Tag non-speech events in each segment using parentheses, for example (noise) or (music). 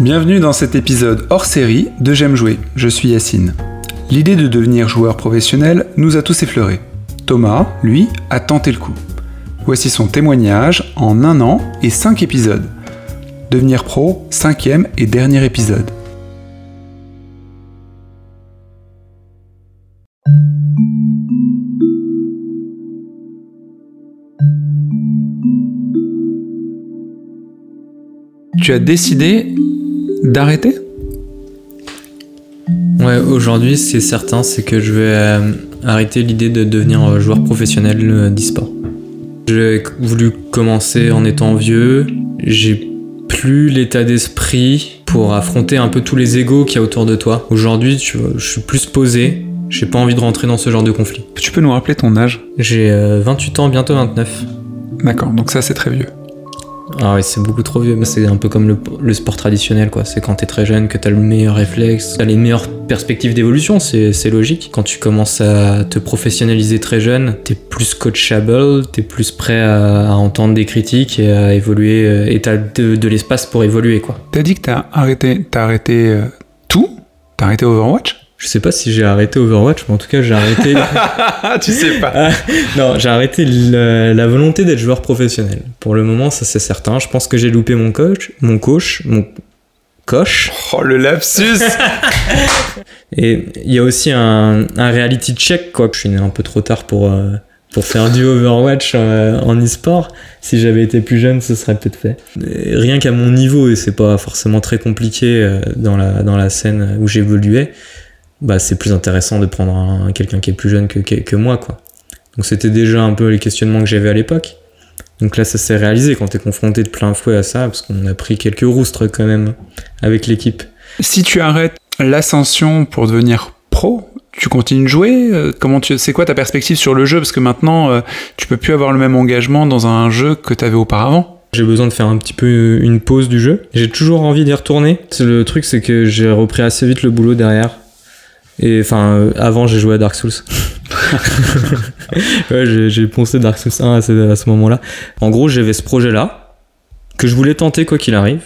Bienvenue dans cet épisode hors série de J'aime jouer, je suis Yacine. L'idée de devenir joueur professionnel nous a tous effleurés. Thomas, lui, a tenté le coup. Voici son témoignage en un an et cinq épisodes. Devenir pro, cinquième et dernier épisode. Tu as décidé d'arrêter? Ouais, aujourd'hui, c'est certain, c'est que je vais euh, arrêter l'idée de devenir euh, joueur professionnel euh, d'e-sport. J'ai voulu commencer en étant vieux, j'ai plus l'état d'esprit pour affronter un peu tous les égaux qu'il y a autour de toi. Aujourd'hui, je suis plus posé, j'ai pas envie de rentrer dans ce genre de conflit. Tu peux nous rappeler ton âge? J'ai 28 ans, bientôt 29. D'accord, donc ça c'est très vieux. Ah oui, c'est beaucoup trop vieux, mais c'est un peu comme le, sport traditionnel, quoi. C'est quand t'es très jeune que t'as le meilleur réflexe, t'as les meilleures perspectives d'évolution, c'est logique. Quand tu commences à te professionnaliser très jeune, t'es plus coachable, t'es plus prêt à, entendre des critiques et à évoluer, euh, et t'as de, l'espace pour évoluer, quoi. T'as dit que t'as arrêté, as arrêté euh, tout? T'as arrêté Overwatch? Je sais pas si j'ai arrêté Overwatch, mais en tout cas j'ai arrêté. (laughs) tu sais pas. Ah, non, j'ai arrêté la, volonté d'être joueur professionnel. Pour le moment, ça c'est certain. Je pense que j'ai loupé mon coach, mon coach, mon coche. Oh le lapsus. (laughs) Et il y a aussi un, reality check quoi. Je suis né un peu trop tard pour euh, pour faire du Overwatch euh, en e-sport. Si j'avais été plus jeune, ce serait peut-être fait. rien qu'à mon niveau, et c'est pas forcément très compliqué euh, dans la dans la scène où j'évoluais bah, c'est plus intéressant de prendre quelqu'un qui est plus jeune que, que, moi, quoi. Donc c'était déjà un peu les questionnements que j'avais à l'époque. Donc là, ça s'est réalisé quand t'es confronté de plein fouet à ça, parce qu'on a pris quelques roustres quand même avec l'équipe. Si tu arrêtes l'ascension pour devenir pro, tu continues de jouer euh, Comment tu, c'est quoi ta perspective sur le jeu? Parce que maintenant, euh, tu peux plus avoir le même engagement dans un jeu que tu avais auparavant. J'ai besoin de faire un petit peu une pause du jeu. J'ai toujours envie d'y retourner. Le truc, c'est que j'ai repris assez vite le boulot derrière. Et enfin, euh, avant, j'ai joué à Dark Souls. (laughs) ouais, j'ai poncé Dark Souls 1 à ce, moment-là. En gros, j'avais ce projet-là, que je voulais tenter quoi qu'il arrive.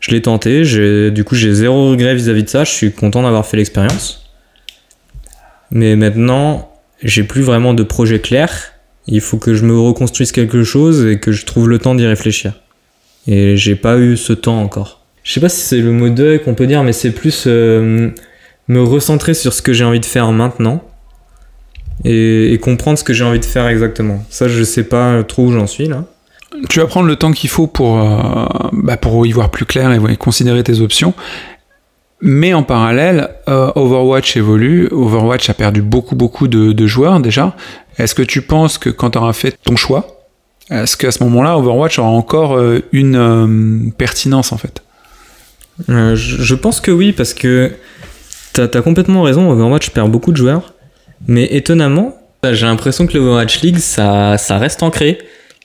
Je l'ai tenté, du coup, j'ai zéro regret vis-à-vis de ça. Je suis content d'avoir fait l'expérience. Mais maintenant, j'ai plus vraiment de projet clair. Il faut que je me reconstruise quelque chose et que je trouve le temps d'y réfléchir. Et j'ai pas eu ce temps encore. Je sais pas si c'est le mot deuil qu'on peut dire, mais c'est plus. Euh, me recentrer sur ce que j'ai envie de faire maintenant et, comprendre ce que j'ai envie de faire exactement. Ça, je sais pas trop où j'en suis là. Tu vas prendre le temps qu'il faut pour, euh, bah, pour y voir plus clair et, considérer tes options. Mais en parallèle, euh, Overwatch évolue. Overwatch a perdu beaucoup, beaucoup de, joueurs déjà. Est-ce que tu penses que quand tu auras fait ton choix, est-ce qu'à ce, moment-là, Overwatch aura encore euh, une pertinence en fait? Je pense que oui, parce que T'as as complètement raison, Overwatch perd beaucoup de joueurs, mais étonnamment, j'ai l'impression que l'Overwatch League, ça, reste ancré,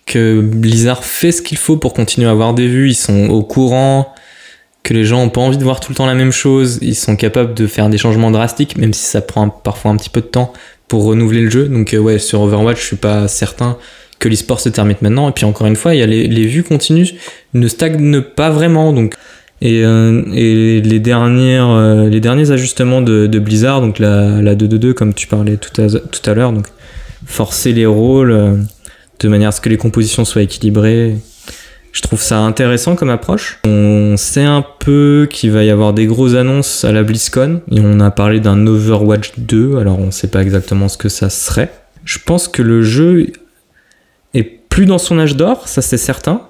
que Blizzard fait ce qu'il faut pour continuer à avoir des vues, ils sont au courant, que les gens ont pas envie de voir tout le temps la même chose, ils sont capables de faire des changements drastiques, même si ça prend parfois un petit peu de temps pour renouveler le jeu. Donc euh, ouais, sur Overwatch, je suis pas certain que l'e-sport se termine maintenant. Et puis encore une fois, y a les, les vues continuent, ne stagnent pas vraiment. Donc et, euh, euh, les derniers ajustements de, Blizzard, donc la, la 2-2-2 comme tu parlais tout à, l'heure, donc forcer les rôles euh, de manière à ce que les compositions soient équilibrées. Je trouve ça intéressant comme approche. On sait un peu qu'il va y avoir des grosses annonces à la BlizzCon et on a parlé d'un Overwatch 2, alors on sait pas exactement ce que ça serait. Je pense que le jeu est plus dans son âge d'or, ça c'est certain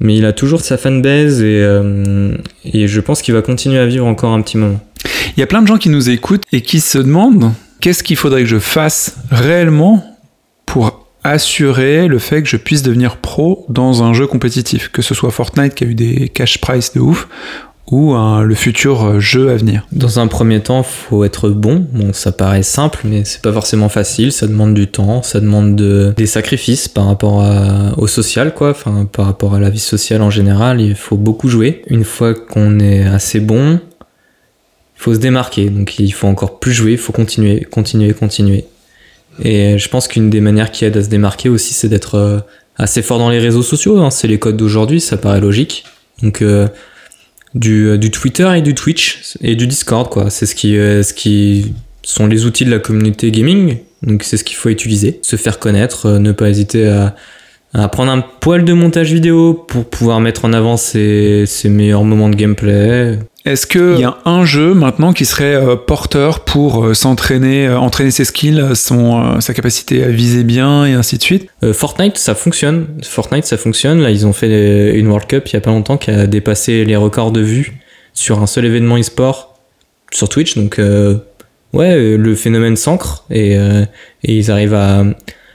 mais il a toujours sa fanbase et, euh, et je pense qu'il va continuer à vivre encore un petit moment. Il y a plein de gens qui nous écoutent et qui se demandent qu'est-ce qu'il faudrait que je fasse réellement pour assurer le fait que je puisse devenir pro dans un jeu compétitif, que ce soit Fortnite qui a eu des cash price de ouf ou le futur euh, jeu à venir Dans un premier temps, faut être bon. Bon, ça paraît simple, mais c'est pas forcément facile. Ça demande du temps, ça demande des sacrifices par rapport au social, quoi. Enfin, par rapport à la vie sociale en général, il faut beaucoup jouer. Une fois qu'on est assez bon, il faut se démarquer. Donc, il faut encore plus jouer. Il faut continuer, continuer, continuer. Et je pense qu'une des manières qui aide à se démarquer aussi, c'est d'être euh, assez fort dans les réseaux sociaux. Hein. C'est les codes d'aujourd'hui, ça paraît logique. Donc euh, du, euh, du Twitter et du Twitch et du Discord, quoi. C'est ce qui, euh, ce qui sont les outils de la communauté gaming. Donc c'est ce qu'il faut utiliser, se faire connaître, euh, ne pas hésiter à, à prendre un poil de montage vidéo pour pouvoir mettre en avant ses, ses meilleurs moments de gameplay. Est-ce qu'il y a un jeu maintenant qui serait euh, porteur pour euh, s'entraîner, euh, entraîner ses skills, son, sa capacité à viser bien et ainsi de suite? Euh, Fortnite, ça fonctionne. Fortnite, ça fonctionne. Là, ils ont fait une World Cup il y a pas longtemps qui a dépassé les records de vues sur un seul événement e-sport sur Twitch. Donc, euh, ouais, le phénomène s'ancre et, euh, et ils arrivent à,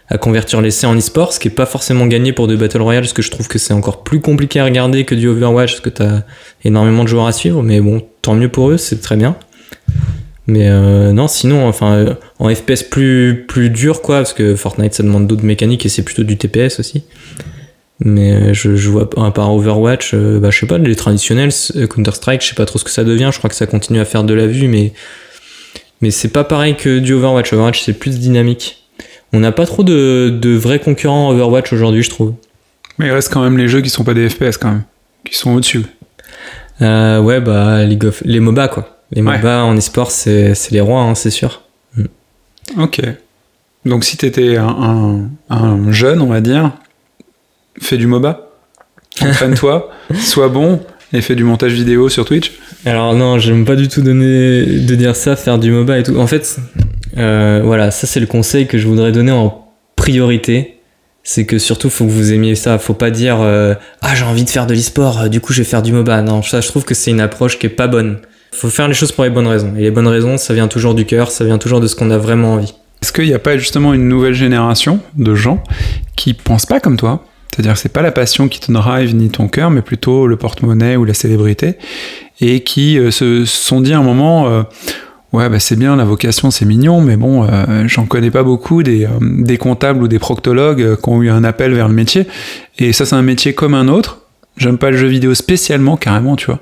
à convertir l'essai en e-sport, ce qui est pas forcément gagné pour du Battle Royale, parce que je trouve que c'est encore plus compliqué à regarder que du Overwatch, parce que t'as énormément de joueurs à suivre. Mais bon, tant mieux pour eux, c'est très bien. Mais euh, non, sinon, enfin, euh, en FPS plus, plus dur, quoi, parce que Fortnite, ça demande d'autres mécaniques et c'est plutôt du TPS aussi. Mais euh, je, vois, à part Overwatch, euh, bah, je sais pas, les traditionnels, Counter-Strike, je sais pas trop ce que ça devient, je crois que ça continue à faire de la vue, mais, mais c'est pas pareil que du Overwatch. Overwatch, c'est plus dynamique. On n'a pas trop de, de vrais concurrents Overwatch aujourd'hui, je trouve. Mais il reste quand même les jeux qui sont pas des FPS quand même, qui sont au-dessus. Euh, ouais, bah, League of... les MOBA, quoi. Les Ouais. MOBA en e-sport, c'est c'est les rois, hein, c'est sûr. Ok. Donc si t'étais un, un, un jeune, on va dire, fais du MOBA, (laughs) entraîne-toi, sois bon et fais du montage vidéo sur Twitch. Alors non, j'aime pas du tout donner de dire ça, faire du MOBA et tout. En fait, euh, voilà, ça c'est le conseil que je voudrais donner en priorité. C'est que surtout faut que vous aimiez ça. Faut pas dire euh, ah j'ai envie de faire de l'e-sport, euh, du coup je vais faire du MOBA. Non, ça je trouve que c'est une approche qui est pas bonne. Faut faire les choses pour les bonnes raisons. Et les bonnes raisons, ça vient toujours du cœur, ça vient toujours de ce qu'on a vraiment envie. Est-ce qu'il n'y a pas justement une nouvelle génération de gens qui pensent pas comme toi? C'est-à-dire que c'est pas la passion qui te drive ni ton cœur, mais plutôt le porte-monnaie ou la célébrité, et qui se sont dit à un moment, ouais bah c'est bien la vocation, c'est mignon, mais bon, euh, j'en connais pas beaucoup des, euh, des comptables ou des proctologues euh, qui ont eu un appel vers le métier, et ça c'est un métier comme un autre. J'aime pas le jeu vidéo spécialement, carrément, tu vois.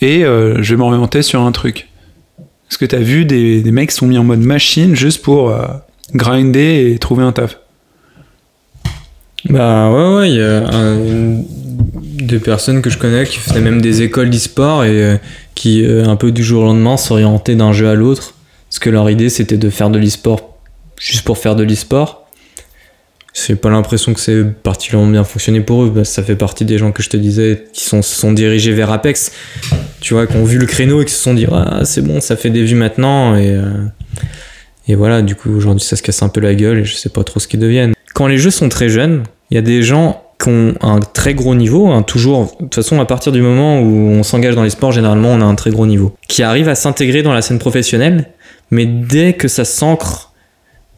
Et je vais m'orienter sur un truc. Est-ce que t'as vu des, des mecs qui sont mis en mode machine juste pour grinder et trouver un taf? Bah ouais, ouais, il y a des personnes que je connais qui faisaient même des écoles d'e-sport et qui, euh, un peu du jour au lendemain, s'orientaient d'un jeu à l'autre. Parce que leur idée, c'était de faire de l'e-sport juste pour faire de l'e-sport. J'ai pas l'impression que c'est particulièrement bien fonctionné pour eux. Bah, ça fait partie des gens que je te disais qui sont, se sont dirigés vers Apex. Tu vois, qui ont vu le créneau et qui se sont dit Ah, c'est bon, ça fait des vues maintenant. Et, euh, et voilà, du coup, aujourd'hui, ça se casse un peu la gueule et je sais pas trop ce qu'ils deviennent. Quand les jeux sont très jeunes, il y a des gens un très gros niveau, hein, toujours, de toute façon, à partir du moment où on s'engage dans les sports, généralement, on a un très gros niveau, qui arrivent à s'intégrer dans la scène professionnelle, mais dès que ça s'ancre,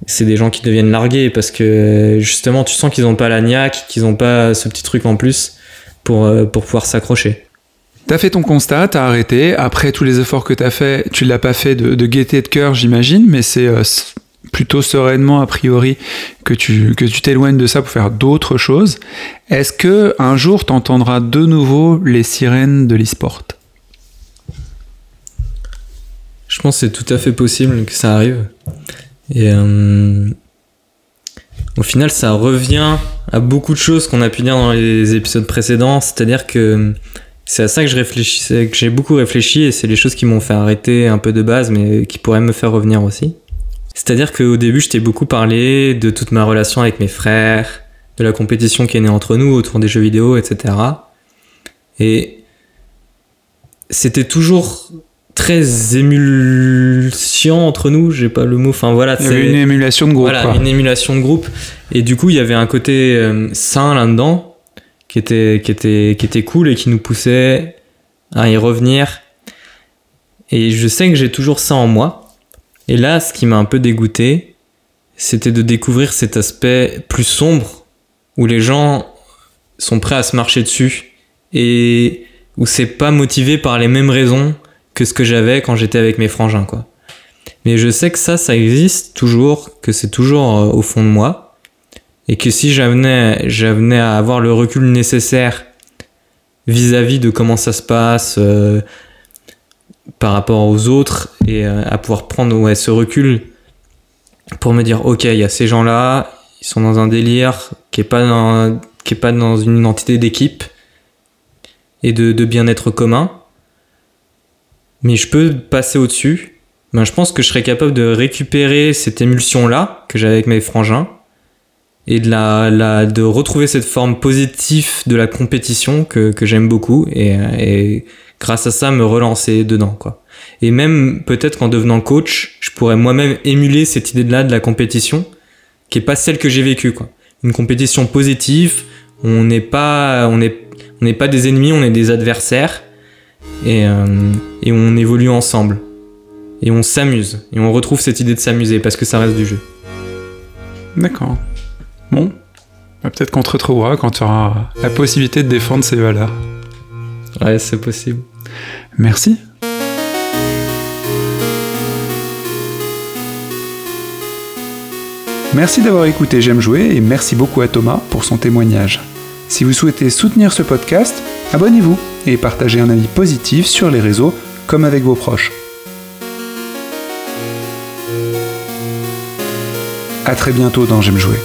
c'est des gens qui deviennent largués parce que justement, tu sens qu'ils n'ont pas la niaque, qu'ils n'ont pas ce petit truc en plus pour, euh, pour pouvoir s'accrocher. T'as fait ton constat, t'as arrêté. Après tous les efforts que t'as fait, tu l'as pas fait de, gaieté de cœur, j'imagine, mais c'est euh, plutôt sereinement a priori que tu que tu t'éloignes de ça pour faire d'autres choses. Est-ce que un jour t'entendras de nouveau les sirènes de l'e-sport? Je pense que c'est tout à fait possible que ça arrive. Et euh, au final, ça revient à beaucoup de choses qu'on a pu dire dans les épisodes précédents. C'est-à-dire que c'est à ça que je réfléchissais, que j'ai beaucoup réfléchi, et c'est les choses qui m'ont fait arrêter un peu de base, mais qui pourraient me faire revenir aussi. C'est-à-dire qu'au début, je t'ai beaucoup parlé de toute ma relation avec mes frères, de la compétition qui est née entre nous autour des jeux vidéo, etc. Et c'était toujours très émulsion entre nous, j'ai pas le mot, enfin voilà, Il y avait c'est- une émulation de groupe. voilà, quoi. une émulation de groupe. Et du coup, il y avait un côté euh, sain là-dedans qui était, qui, était, qui était cool et qui nous poussait à y revenir. Et je sais que j'ai toujours ça en moi. Et là, ce qui m'a un peu dégoûté, c'était de découvrir cet aspect plus sombre où les gens sont prêts à se marcher dessus et où c'est pas motivé par les mêmes raisons que ce que j'avais quand j'étais avec mes frangins, quoi. Mais je sais que ça, ça existe toujours, que c'est toujours euh, au fond de moi. Et que si j'avenais, j'avenais à avoir le recul nécessaire vis-à-vis de comment ça se passe euh, par rapport aux autres et euh, à pouvoir prendre ouais, ce recul pour me dire ok il y a ces gens là ils sont dans un délire qui est pas dans, qui est pas dans une identité d'équipe et de, bien-être commun. Mais je peux passer au-dessus, ben, je pense que je serais capable de récupérer cette émulsion-là que j'avais avec mes frangins et de, la, de retrouver cette forme positive de la compétition que, j'aime beaucoup et, grâce à ça me relancer dedans quoi. Et même peut-être qu'en devenant coach, je pourrais moi-même émuler cette idée-là de la compétition qui est pas celle que j'ai vécue quoi. Une compétition positive, on n'est pas on on n'est pas des ennemis, on est des adversaires et, euh, et on évolue ensemble et on s'amuse et on retrouve cette idée de s'amuser parce que ça reste du jeu. D'accord. Bon, bah, peut-être qu'on te retrouvera quand tu auras la possibilité de défendre ces valeurs. Ouais, c'est possible. Merci. Merci d'avoir écouté J'aime jouer et merci beaucoup à Thomas pour son témoignage. Si vous souhaitez soutenir ce podcast, abonnez-vous et partagez un avis positif sur les réseaux comme avec vos proches. A très bientôt dans J'aime jouer.